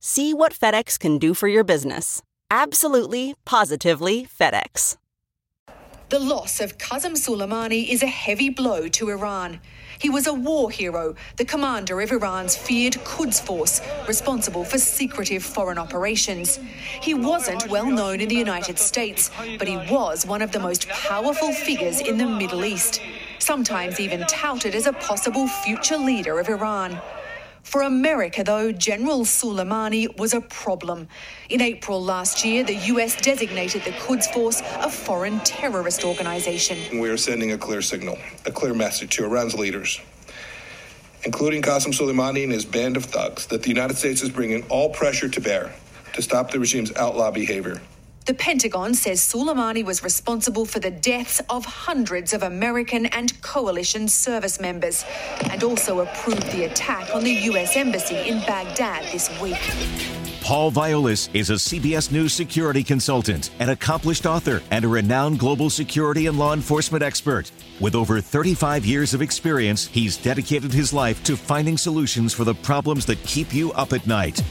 See what FedEx can do for your business. Absolutely, positively FedEx. The loss of Qasem Soleimani is a heavy blow to Iran. He was a war hero, the commander of Iran's feared Quds Force, responsible for secretive foreign operations. He wasn't well known in the United States, but he was one of the most powerful figures in the Middle East sometimes even touted as a possible future leader of Iran. For America, though, General Soleimani was a problem. In April last year, the US designated the Quds Force a foreign terrorist organization. We are sending a clear signal, a clear message to Iran's leaders, including Qasem Soleimani and his band of thugs, that the United States is bringing all pressure to bear to stop the regime's outlaw behavior. The Pentagon says Soleimani was responsible for the deaths of hundreds of American and coalition service members and also approved the attack on the U.S. Embassy in Baghdad this week. Paul Viollis is a CBS News security consultant, an accomplished author, and a renowned global security and law enforcement expert. With over 35 years of experience, he's dedicated his life to finding solutions for the problems that keep you up at night.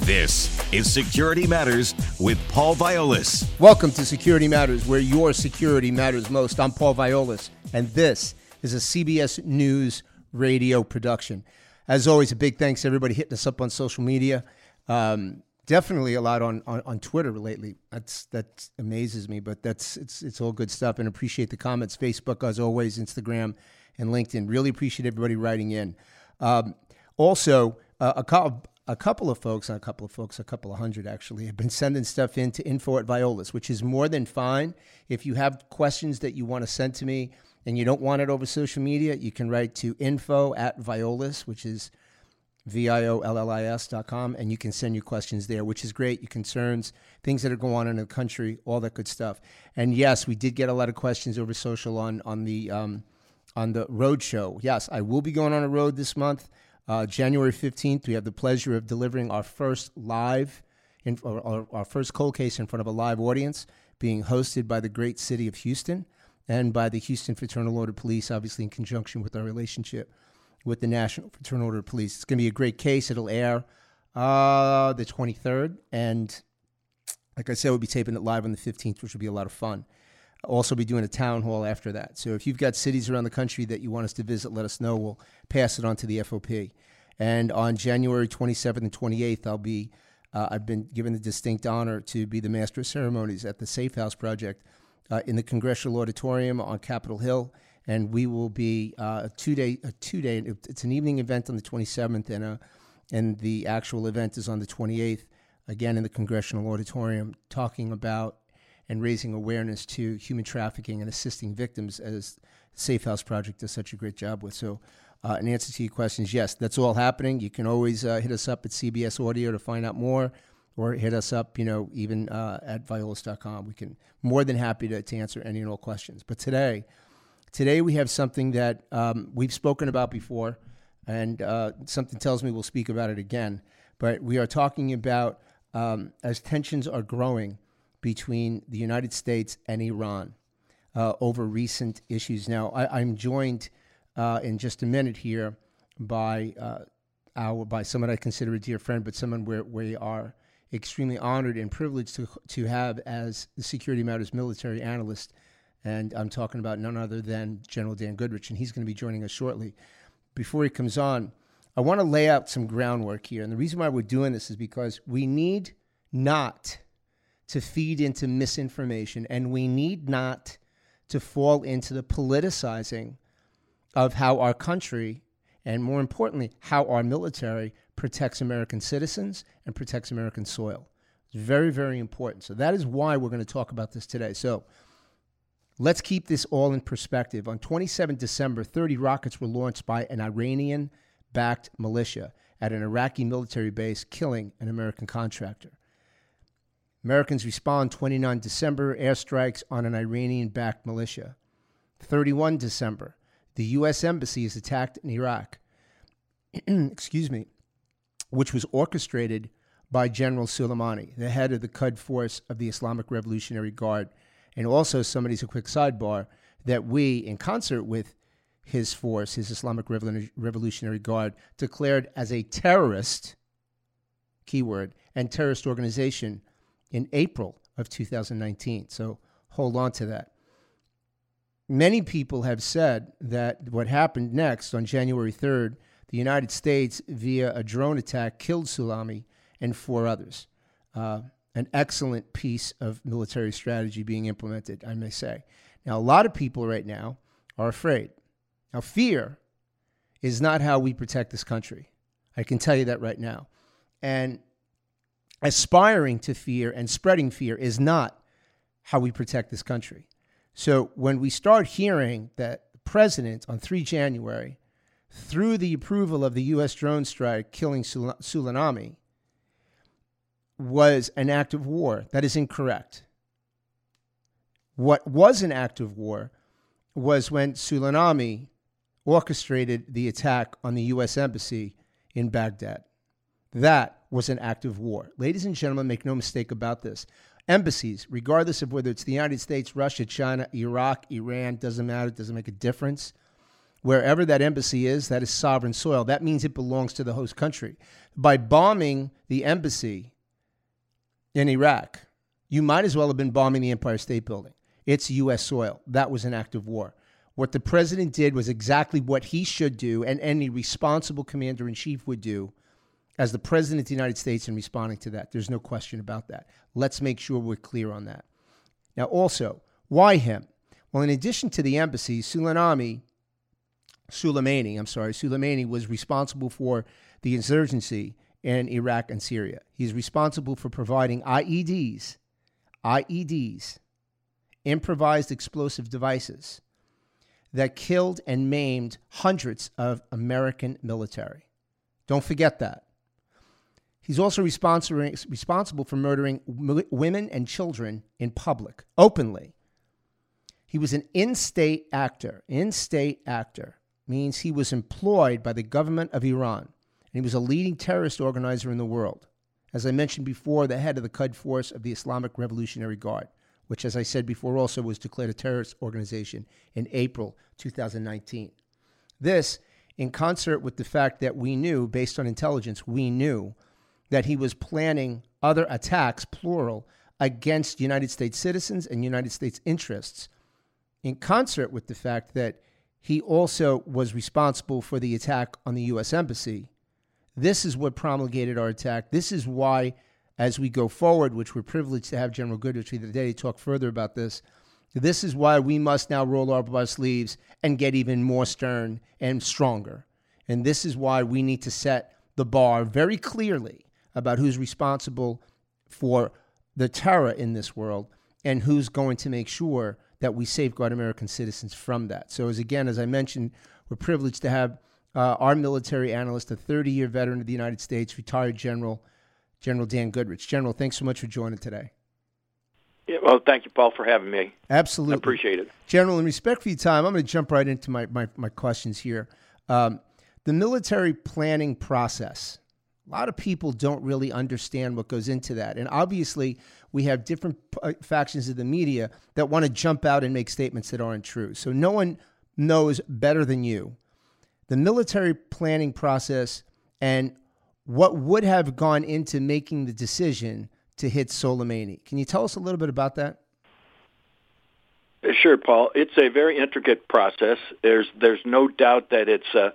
This is Security Matters with Paul Viollis. Welcome to Security Matters, where your security matters most. I'm Paul Viollis, and this is a CBS News radio production. As always, a big thanks to everybody hitting us up on social media. Um, definitely a lot on, on, on Twitter lately. That's that amazes me, but that's it's it's all good stuff. And appreciate the comments. Facebook, as always, Instagram, and LinkedIn. Really appreciate everybody writing in. Um, also, uh, a couple a couple of folks, a couple of folks, a couple of hundred actually, have been sending stuff in to info at Viollis, which is more than fine. If you have questions that you want to send to me and you don't want it over social media, you can write to info at Viollis, which is V I O L L I S dot com, and you can send your questions there, which is great. Your concerns, things that are going on in the country, all that good stuff. And yes, we did get a lot of questions over social on on the um, on the road show. Yes, I will be going on a road this month. Uh, January 15th, we have the pleasure of delivering our first live, in, our, our first cold case in front of a live audience, being hosted by the great city of Houston and by the Houston Fraternal Order of Police, obviously in conjunction with our relationship with the National Fraternal Order of Police. It's going to be a great case. It'll air uh, the 23rd. And like I said, we'll be taping it live on the 15th, which will be a lot of fun also be doing a town hall after that. So if you've got cities around the country that you want us to visit, let us know. We'll pass it on to the FOP. And on January 27th and 28th, I'll be uh, I've been given the distinct honor to be the master of ceremonies at the Safe House Project uh, in the Congressional Auditorium on Capitol Hill, and we will be uh, a two day a two day it's an evening event on the 27th, and a, and the actual event is on the 28th. Again, in the Congressional Auditorium, talking about and raising awareness to human trafficking and assisting victims, as Safe House Project does such a great job with. So, uh, in answer to your questions, yes, that's all happening. You can always uh, hit us up at CBS Audio to find out more, or hit us up, you know, even uh, at viollis.com. We can more than happy to, to answer any and all questions. But today, today we have something that um, we've spoken about before, and uh, something tells me we'll speak about it again. But we are talking about um, as tensions are growing between the United States and Iran uh, over recent issues. Now, I, am joined uh, in just a minute here by uh, our by someone I consider a dear friend, but someone where we are extremely honored and privileged to to have as the Security Matters military analyst. And I'm talking about none other than General Dan Goodrich, and he's going to be joining us shortly. Before he comes on, I want to lay out some groundwork here. And the reason why we're doing this is because we need not to feed into misinformation, and we need not to fall into the politicizing of how our country, and more importantly, how our military protects American citizens and protects American soil. It's very, very important. So that is why we're going to talk about this today. So let's keep this all in perspective. On 27 December, 30 rockets were launched by an Iranian backed militia at an Iraqi military base, killing an American contractor. Americans respond 29 December, airstrikes on an Iranian backed militia. 31 December, the U.S. Embassy is attacked in Iraq. Excuse me, which was orchestrated by General Soleimani, the head of the Quds Force of the Islamic Revolutionary Guard. And also, somebody's a quick sidebar that we, in concert with his force, his Islamic Revolutionary Guard, declared as a terrorist, keyword, and terrorist organization in April of 2019. So hold on to that. Many people have said that what happened next on January 3rd, the United States, via a drone attack, killed Sulami and four others. Uh, an excellent piece of military strategy being implemented, I may say. Now, a lot of people right now are afraid. Now, fear is not how we protect this country. I can tell you that right now. And aspiring to fear and spreading fear is not how we protect this country. So when we start hearing that the president on 3 January, through the approval of the U.S. drone strike killing Soleimani, was an act of war, that is incorrect. What was an act of war was when Soleimani orchestrated the attack on the U.S. Embassy in Baghdad. That was an act of war. Ladies and gentlemen, make no mistake about this. Embassies, regardless of whether it's the United States, Russia, China, Iraq, Iran, doesn't matter, it doesn't make a difference. Wherever that embassy is, that is sovereign soil. That means it belongs to the host country. By bombing the embassy in Iraq, you might as well have been bombing the Empire State Building. It's U.S. soil. That was an act of war. What the president did was exactly what he should do and any responsible commander in chief would do as the President of the United States in responding to that. There's no question about that. Let's make sure we're clear on that. Now, also, why him? Well, in addition to the embassy, Soleimani, Soleimani, I'm sorry, Soleimani was responsible for the insurgency in Iraq and Syria. He's responsible for providing IEDs, IEDs, improvised explosive devices that killed and maimed hundreds of American military. Don't forget that. He's also responsible for murdering women and children in public, openly. He was an in state actor. In state actor means he was employed by the government of Iran, and he was a leading terrorist organizer in the world. As I mentioned before, the head of the Quds Force of the Islamic Revolutionary Guard, which, as I said before, also was declared a terrorist organization in April 2019. This, in concert with the fact that we knew, based on intelligence, we knew that he was planning other attacks, plural, against United States citizens and United States interests, in concert with the fact that he also was responsible for the attack on the U.S. Embassy. This is what promulgated our attack. This is why, as we go forward, which we're privileged to have General Goodrich here today to talk further about this, this is why we must now roll up our sleeves and get even more stern and stronger. And this is why we need to set the bar very clearly about who's responsible for the terror in this world and who's going to make sure that we safeguard American citizens from that. So, as again, as I mentioned, we're privileged to have uh, our military analyst, a 30 year veteran of the United States, retired General, General Dan Goodrich. General, thanks so much for joining today. Yeah, well, thank you, Paul, for having me. Absolutely. I appreciate it. General, in respect for your time, I'm going to jump right into my, my, my questions here. Um, the military planning process a lot of people don't really understand what goes into that. And obviously, we have different uh, factions of the media that want to jump out and make statements that aren't true. So no one knows better than you the military planning process and what would have gone into making the decision to hit Soleimani. Can you tell us a little bit about that? Sure, Paul. It's a very intricate process. There's there's no doubt that it's uh,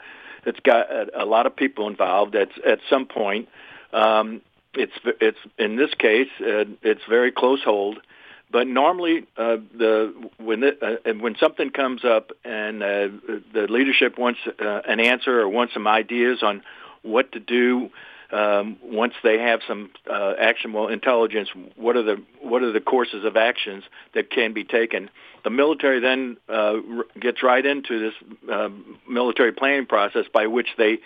it's got a, a lot of people involved. At at some point, um, it's it's in this case uh, it's very close hold. But normally, uh, the when it, uh, when something comes up and uh, the leadership wants uh, an answer or wants some ideas on what to do um, once they have some uh, actionable intelligence, what are the what are the courses of actions that can be taken? The military then uh, gets right into this uh, military planning process by which they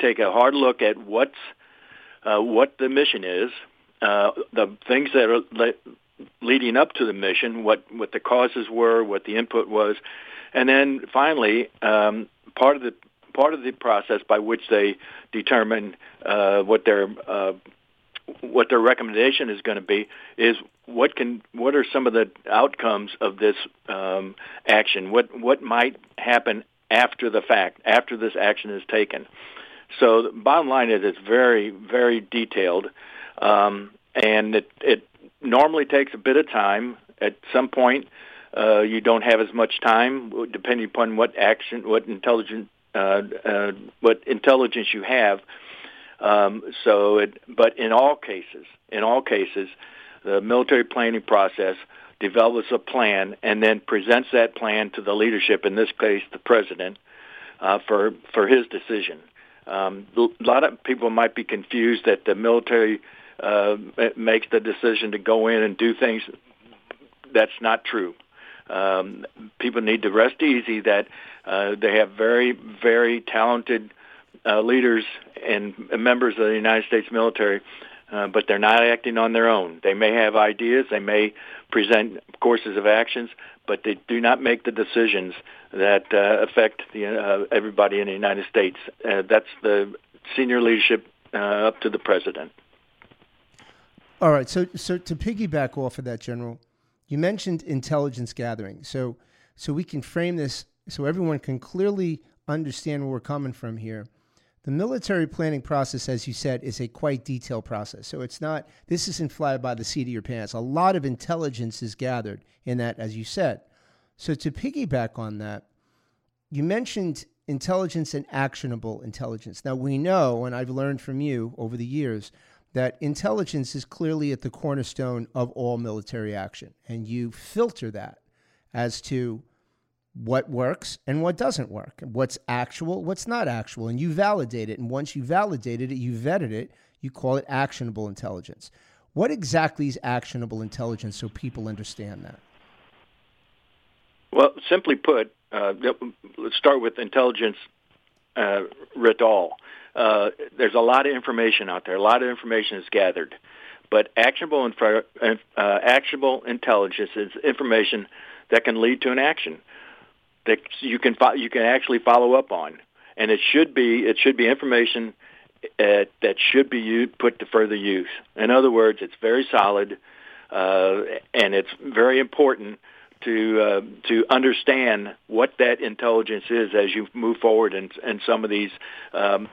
take a hard look at what's uh, what the mission is, uh, the things that are le- leading up to the mission, what what the causes were, what the input was, and then finally, um, part of the part of the process by which they determine uh, what their uh, what their recommendation is going to be is what can what are some of the outcomes of this um, action? What what might happen after the fact, after this action is taken? So the bottom line is it's very very detailed, um, and it it normally takes a bit of time. At some point, uh, you don't have as much time, depending upon what action, what intelligence, uh, uh, what intelligence you have. Um, so, it, but in all cases, in all cases, the military planning process develops a plan and then presents that plan to the leadership, in this case, the president, uh, for for his decision. Um, a lot of people might be confused that the military uh, makes the decision to go in and do things. That's not true. Um, people need to rest easy that uh, they have very, very talented uh, leaders and members of the United States military, uh, but they're not acting on their own. They may have ideas, they may present courses of actions, but they do not make the decisions that uh, affect the, uh, everybody in the United States. Uh, that's the senior leadership uh, up to the president. All right. So, so to piggyback off of that, General, you mentioned intelligence gathering. So, so we can frame this so everyone can clearly understand where we're coming from here. The military planning process, as you said, is a quite detailed process. So it's not, this isn't fly by the seat of your pants. A lot of intelligence is gathered in that, as you said. So to piggyback on that, you mentioned intelligence and actionable intelligence. Now we know, and I've learned from you over the years, that intelligence is clearly at the cornerstone of all military action. And you filter that as to what works and what doesn't work, what's actual, what's not actual, and you validate it. And once you validated it, you vetted it, you call it actionable intelligence. What exactly is actionable intelligence so people understand that? Well, simply put, uh, let's start with intelligence uh, writ all. Uh, there's a lot of information out there. A lot of information is gathered, but actionable infra- uh, actionable intelligence is information that can lead to an action that you can fo- you can actually follow up on, and it should be it should be information uh, that should be used, put to further use. In other words, it's very solid, uh, and it's very important to uh, to understand what that intelligence is as you move forward in, in some of these um,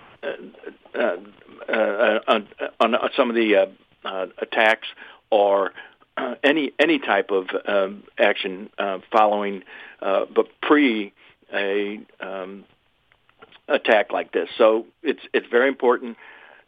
on, on some of the attacks or any any type of um, action following uh, but pre a um, attack like this. So it's it's very important.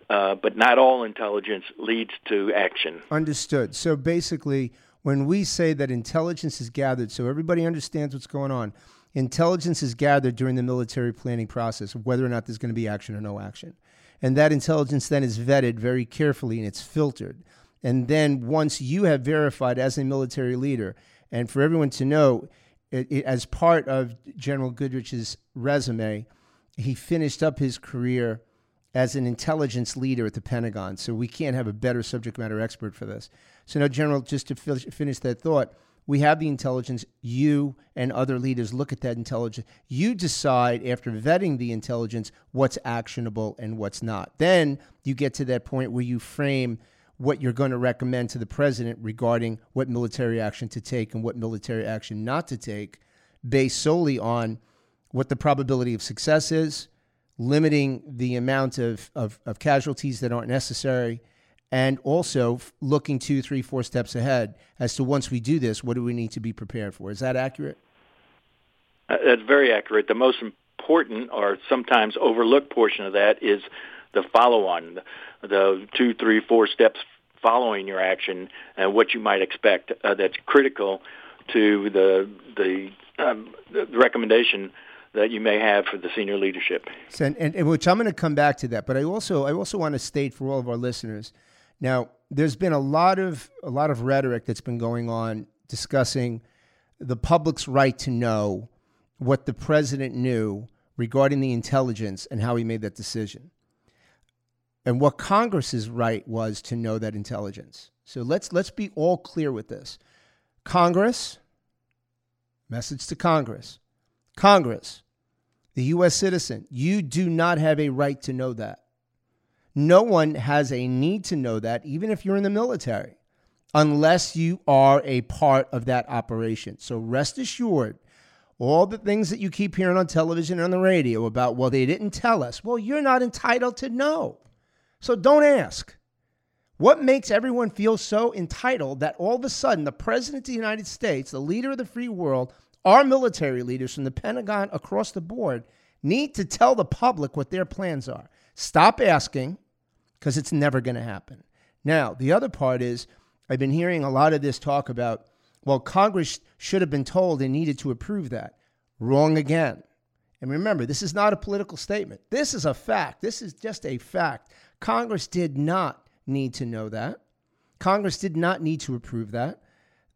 Uh, but not all intelligence leads to action. Understood. So basically, when we say that intelligence is gathered, so everybody understands what's going on, intelligence is gathered during the military planning process of whether or not there's going to be action or no action. And that intelligence then is vetted very carefully and it's filtered. And then once you have verified as a military leader, and for everyone to know, it, it, as part of General Goodrich's resume, he finished up his career as an intelligence leader at the Pentagon. So we can't have a better subject matter expert for this. So now, General, just to finish that thought, we have the intelligence. You and other leaders look at that intelligence. You decide after vetting the intelligence what's actionable and what's not. Then you get to that point where you frame what you're going to recommend to the president regarding what military action to take and what military action not to take, based solely on what the probability of success is, limiting the amount of, of, of casualties that aren't necessary, and also looking two, three, four steps ahead as to once we do this, what do we need to be prepared for? Is that accurate? Uh, that's very accurate. The most important or sometimes overlooked portion of that is the follow-on, the two, three, four steps following your action and what you might expect. Uh, that's critical to the the, um, the recommendation that you may have for the senior leadership. And, and, and, which I'm going to come back to that, but I also I also want to state for all of our listeners. Now, there's been a lot of a lot of rhetoric that's been going on discussing the public's right to know what the president knew regarding the intelligence and how he made that decision. and what Congress's right was to know that intelligence. So let's let's be all clear with this. Congress, message to Congress. Congress, the US citizen, you do not have a right to know that. No one has a need to know that even if you're in the military unless you are a part of that operation. So rest assured all the things that you keep hearing on television and on the radio about, well, they didn't tell us. Well, you're not entitled to know. So don't ask. What makes everyone feel so entitled that all of a sudden the President of the United States, the leader of the free world, our military leaders from the Pentagon across the board need to tell the public what their plans are? Stop asking because it's never going to happen. Now, the other part is I've been hearing a lot of this talk about, well, Congress should have been told they needed to approve that. Wrong again. And remember, this is not a political statement. This is a fact. This is just a fact. Congress did not need to know that. Congress did not need to approve that.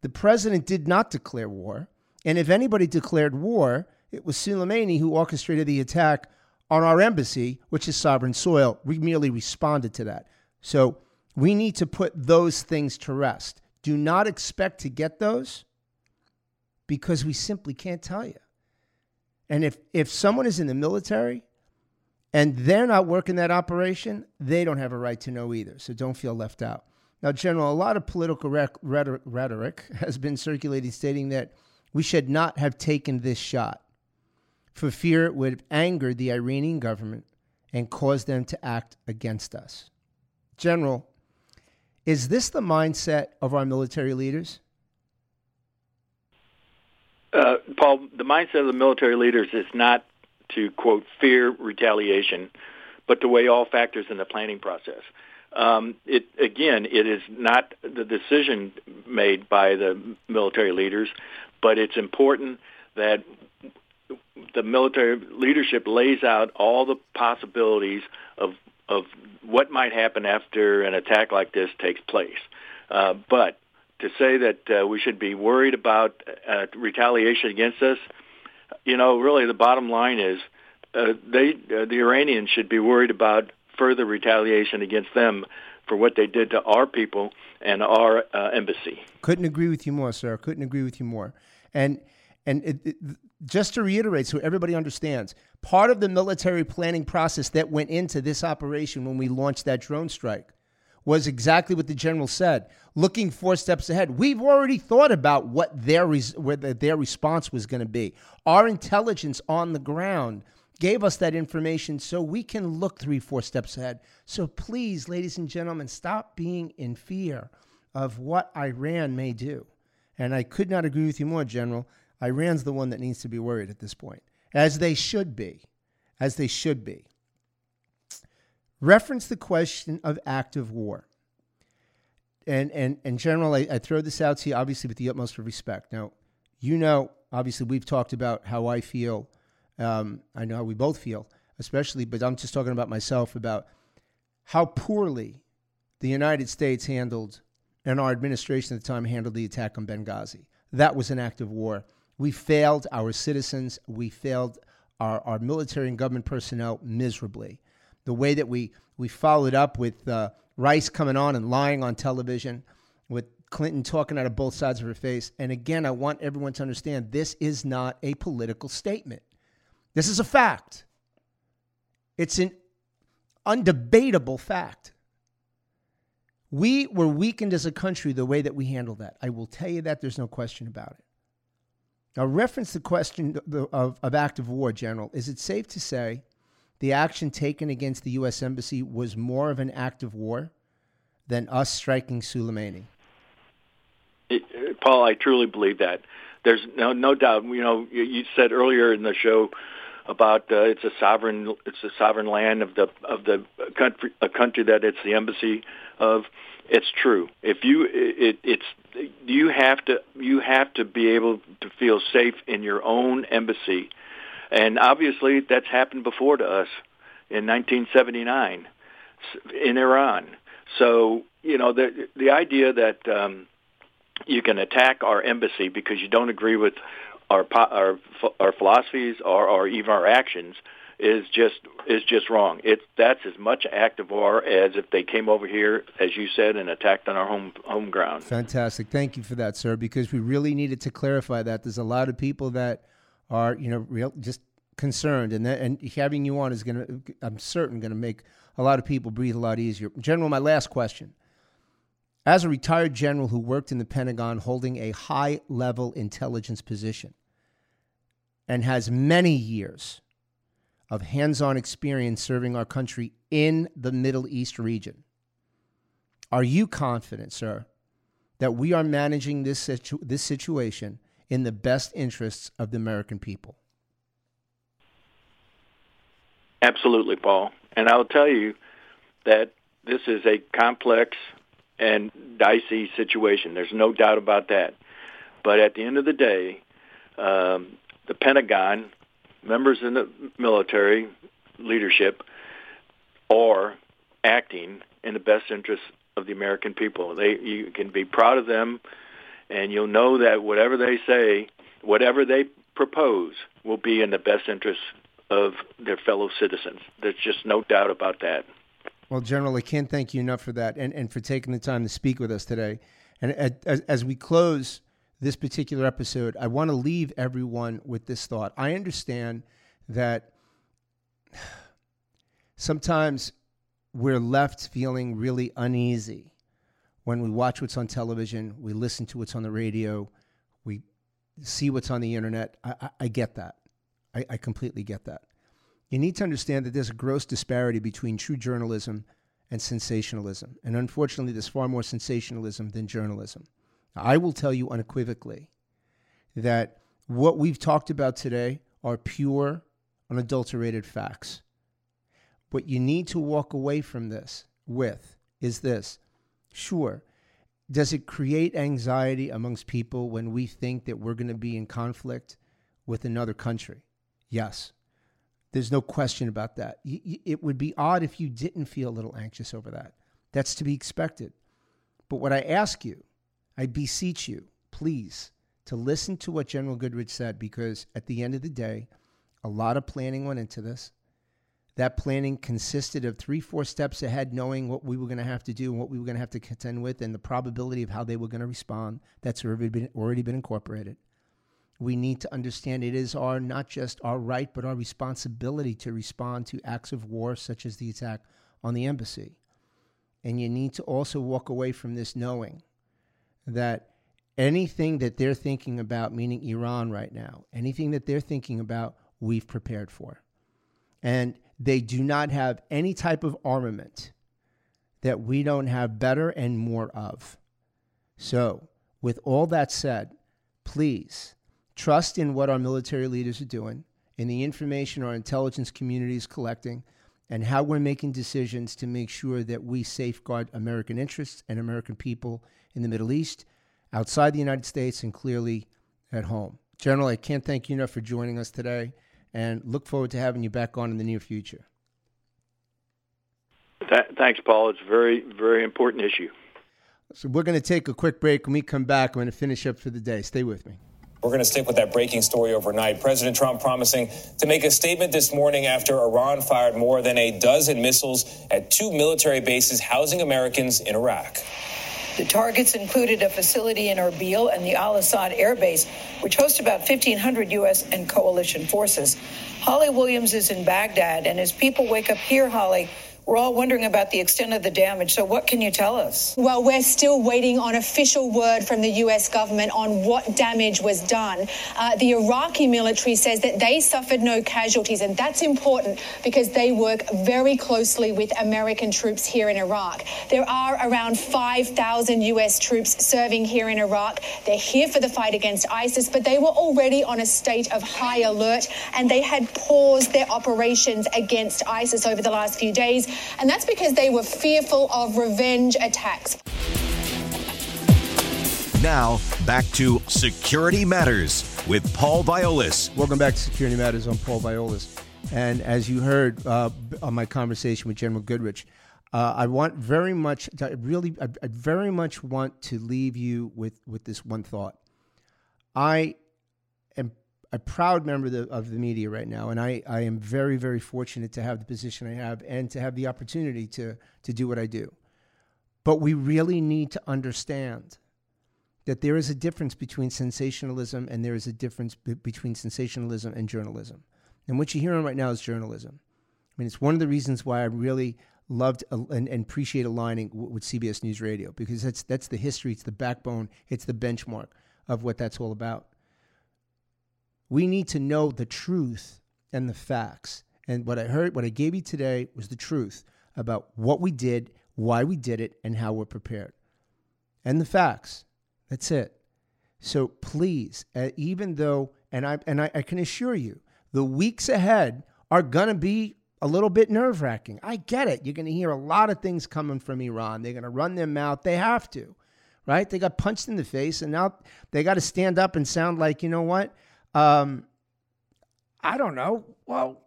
The president did not declare war. And if anybody declared war, it was Soleimani who orchestrated the attack on our embassy, which is sovereign soil. We merely responded to that. So we need to put those things to rest. Do not expect to get those because we simply can't tell you. And if, if someone is in the military and they're not working that operation, they don't have a right to know either. So don't feel left out. Now, General, a lot of political rhetoric has been circulating stating that we should not have taken this shot for fear it would anger the Iranian government and cause them to act against us. General, is this the mindset of our military leaders? Uh, Paul, the mindset of the military leaders is not to quote fear retaliation, but to weigh all factors in the planning process. Um, it again, it is not the decision made by the military leaders, but it's important that the military leadership lays out all the possibilities of of what might happen after an attack like this takes place. Uh, but to say that uh, we should be worried about uh, retaliation against us, you know, really the bottom line is uh, they uh, the Iranians should be worried about further retaliation against them for what they did to our people and our uh, embassy. Couldn't agree with you more, sir. Couldn't agree with you more. And and it, it, just to reiterate, so everybody understands, part of the military planning process that went into this operation when we launched that drone strike was exactly what the general said. Looking four steps ahead, we've already thought about what their res- their response was going to be. Our intelligence on the ground gave us that information so we can look three, four steps ahead. So please, ladies and gentlemen, stop being in fear of what Iran may do. And I could not agree with you more, General. Iran's the one that needs to be worried at this point, as they should be, as they should be. Reference the question of active war. And, and, and General, I, I throw this out to you obviously with the utmost of respect. Now, you know, obviously, we've talked about how I feel. Um, I know how we both feel, especially, but I'm just talking about myself about how poorly the United States handled and our administration at the time handled the attack on Benghazi. That was an act of war. We failed our citizens. We failed our, our military and government personnel miserably. The way that we, we followed up with uh, Rice coming on and lying on television, with Clinton talking out of both sides of her face. And again, I want everyone to understand this is not a political statement. This is a fact. It's an undebatable fact. We were weakened as a country the way that we handled that. I will tell you that there's no question about it. Now, reference the question of, of active war, General. Is it safe to say the action taken against the U.S. Embassy was more of an act of war than us striking Soleimani? It, Paul, I truly believe that. There's no no doubt. You know, you said earlier in the show about uh, it's a sovereign it's a sovereign land of the of the country a country that it's the embassy of. It's true. If you it, it's you have to you have to be able to feel safe in your own embassy, and obviously that's happened before to us in 1979 in Iran. So you know the the idea that um, you can attack our embassy because you don't agree with our our our philosophies or, or even our actions is just is just wrong. It that's as much act of war as if they came over here, as you said, and attacked on our home home ground. Fantastic. Thank you for that, sir. Because we really needed to clarify that. There's a lot of people that are you know real just concerned, and that, and having you on is to I'm certain to make a lot of people breathe a lot easier. General, my last question. As a retired general who worked in the Pentagon holding a high level intelligence position and has many years of hands on experience serving our country in the Middle East region, are you confident, sir, that we are managing this, situ- this situation in the best interests of the American people? Absolutely, Paul. And I'll tell you that this is a complex and dicey situation. There's no doubt about that. But at the end of the day, um, the Pentagon, members in the military leadership, are acting in the best interest of the American people. They, you can be proud of them, and you'll know that whatever they say, whatever they propose, will be in the best interest of their fellow citizens. There's just no doubt about that. Well, General, I can't thank you enough for that and, and for taking the time to speak with us today. And as, as we close this particular episode, I want to leave everyone with this thought. I understand that sometimes we're left feeling really uneasy when we watch what's on television, we listen to what's on the radio, we see what's on the internet. I, I, I get that. I, I completely get that you need to understand that there's a gross disparity between true journalism and sensationalism. And unfortunately, there's far more sensationalism than journalism. I will tell you unequivocally that what we've talked about today are pure, unadulterated facts. What you need to walk away from this with is this sure, does it create anxiety amongst people when we think that we're going to be in conflict with another country? Yes. There's no question about that. It would be odd if you didn't feel a little anxious over that. That's to be expected. But what I ask you, I beseech you, please, to listen to what General Goodrich said, because at the end of the day, a lot of planning went into this. That planning consisted of three, four steps ahead, knowing what we were going to have to do and what we were going to have to contend with, and the probability of how they were going to respond. That's already been, already been incorporated we need to understand it is our not just our right but our responsibility to respond to acts of war such as the attack on the embassy and you need to also walk away from this knowing that anything that they're thinking about meaning Iran right now anything that they're thinking about we've prepared for. And they do not have any type of armament that we don't have better and more of. So with all that said please trust in what our military leaders are doing, in the information our intelligence community is collecting, and how we're making decisions to make sure that we safeguard American interests and American people in the Middle East, outside the United States, and clearly at home. General, I can't thank you enough for joining us today and look forward to having you back on in the near future. thanks, Paul. It's a very, very important issue. So we're going to take a quick break. When we come back, I'm going to finish up for the day. Stay with me. We're going to stick with that breaking story overnight. President Trump promising to make a statement this morning after Iran fired more than a dozen missiles at two military bases housing Americans in Iraq. The targets included a facility in Erbil and the Al Asad Air Base, which hosts about 1,500 U.S. and coalition forces. Holly Williams is in Baghdad, and as people wake up here, Holly, we're all wondering about the extent of the damage. So, what can you tell us? Well, we're still waiting on official word from the U.S. government on what damage was done. Uh, the Iraqi military says that they suffered no casualties, and that's important because they work very closely with American troops here in Iraq. There are around 5,000 U.S. troops serving here in Iraq. They're here for the fight against ISIS, but they were already on a state of high alert, and they had paused their operations against ISIS over the last few days and that's because they were fearful of revenge attacks. Now, back to Security Matters with Paul Viollis. Welcome back to Security Matters. I'm Paul Viollis. And as you heard uh, on my conversation with General Goodrich, uh, I want very much, I really, I, I very much want to leave you with, with this one thought. I am a proud member of the, of the media right now, and I, I am very, very fortunate to have the position I have and to have the opportunity to, to do what I do. But we really need to understand that there is a difference between sensationalism and there is a difference b- between sensationalism and journalism. And what you're hearing right now is journalism. I mean, it's one of the reasons why I really loved and, and, appreciate aligning w- with CBS News Radio because that's that's the history, it's the backbone, it's the benchmark of what that's all about. We need to know the truth and the facts. And what I heard, what I gave you today was the truth about what we did, why we did it, and how we're prepared. And the facts. That's it. So please, uh, even though, and I and I, I can assure you, the weeks ahead are gonna be a little bit nerve wracking. I get it. You're gonna hear a lot of things coming from Iran. They're gonna run their mouth. They have to, right? They got punched in the face, and now they got to stand up and sound like, you know what? Um, I don't know. Well,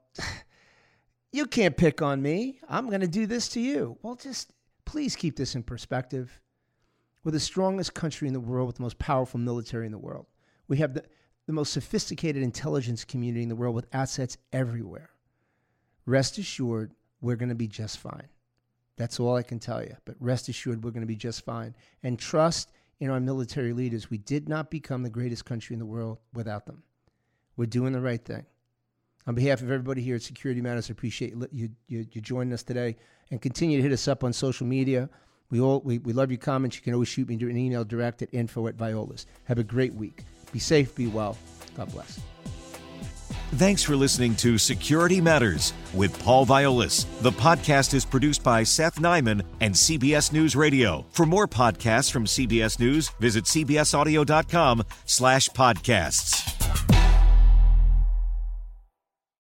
you can't pick on me. I'm gonna do this to you. Well, just please keep this in perspective. We're the strongest country in the world with the most powerful military in the world. We have the, the most sophisticated intelligence community in the world with assets everywhere. Rest assured, we're going to be just fine. That's all I can tell you. But rest assured, we're going to be just fine. And trust in our military leaders. We did not become the greatest country in the world without them. We're doing the right thing. On behalf of everybody here at Security Matters, I appreciate you, you, you joining us today and continue to hit us up on social media. We all we, we love your comments. You can always shoot me an email direct at info at Viollis. Have a great week. Be safe, be well. God bless. Thanks for listening to Security Matters with Paul Viollis. The podcast is produced by Seth Nyman and CBS News Radio. For more podcasts from CBS News, visit cbsaudio.com slash podcasts.